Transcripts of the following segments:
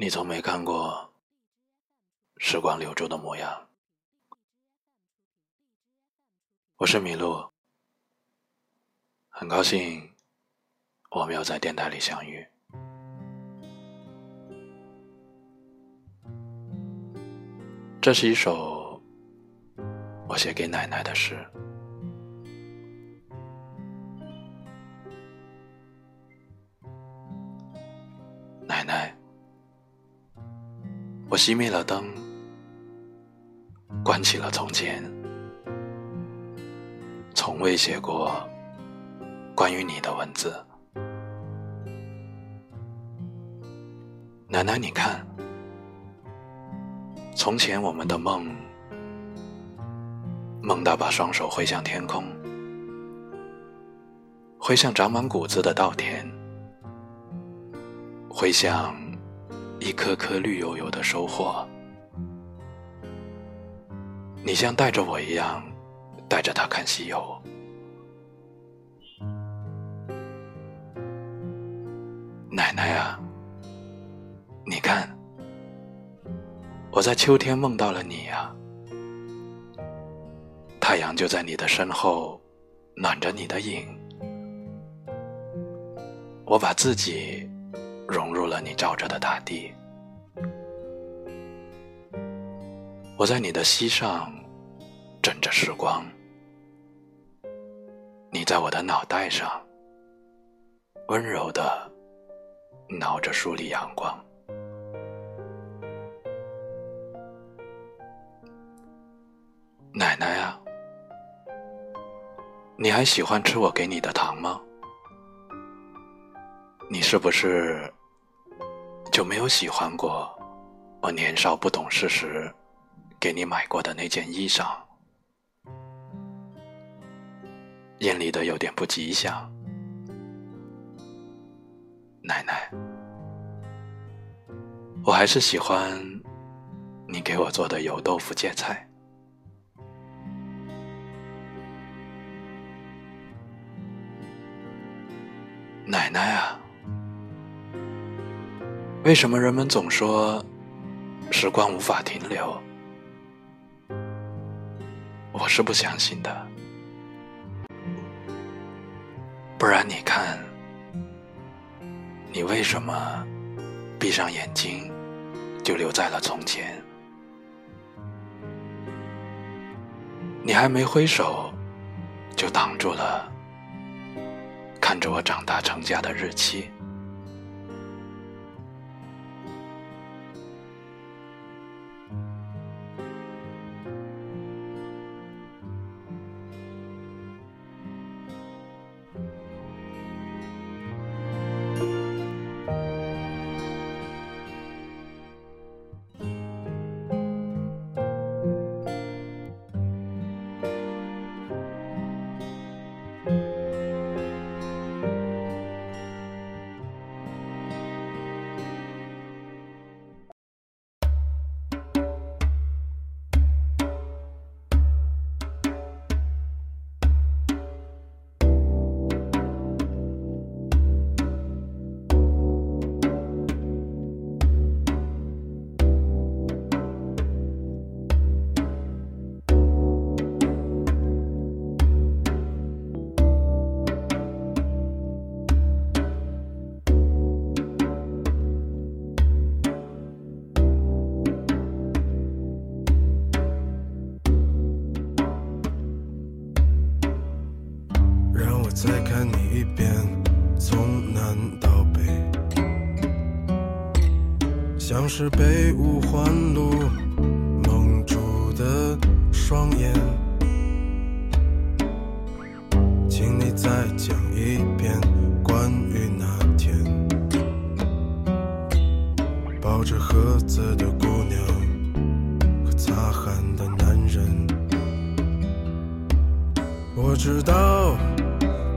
你从没看过时光留住的模样。我是麋鹿，很高兴我们又在电台里相遇。这是一首我写给奶奶的诗。奶奶，我熄灭了灯，关起了从前，从未写过关于你的文字。奶奶，你看，从前我们的梦，梦到把双手挥向天空，挥向长满谷子的稻田。挥向一颗颗绿油油的收获，你像带着我一样，带着他看西游。奶奶啊，你看，我在秋天梦到了你呀，太阳就在你的身后，暖着你的影，我把自己。融入了你照着的大地，我在你的膝上枕着时光，你在我的脑袋上温柔的挠着梳理阳光。奶奶啊，你还喜欢吃我给你的糖吗？你是不是？就没有喜欢过我年少不懂事时给你买过的那件衣裳，眼里的有点不吉祥。奶奶，我还是喜欢你给我做的油豆腐芥菜。奶奶啊！为什么人们总说时光无法停留？我是不相信的。不然你看，你为什么闭上眼睛就留在了从前？你还没挥手，就挡住了看着我长大成家的日期。再看你一遍，从南到北，像是被五环路蒙住的双眼。请你再讲一遍关于那天抱着盒子的姑娘和擦汗的男人。我知道。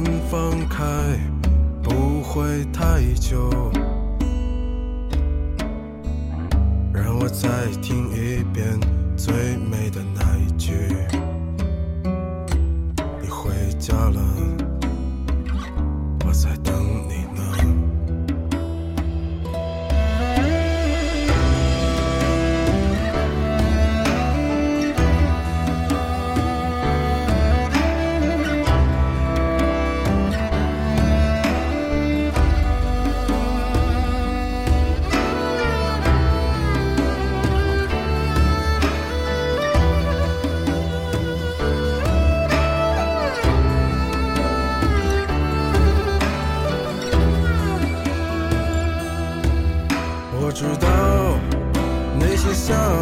往南方开，不会太久。让我再听一遍最美的那一句。你回家了，我在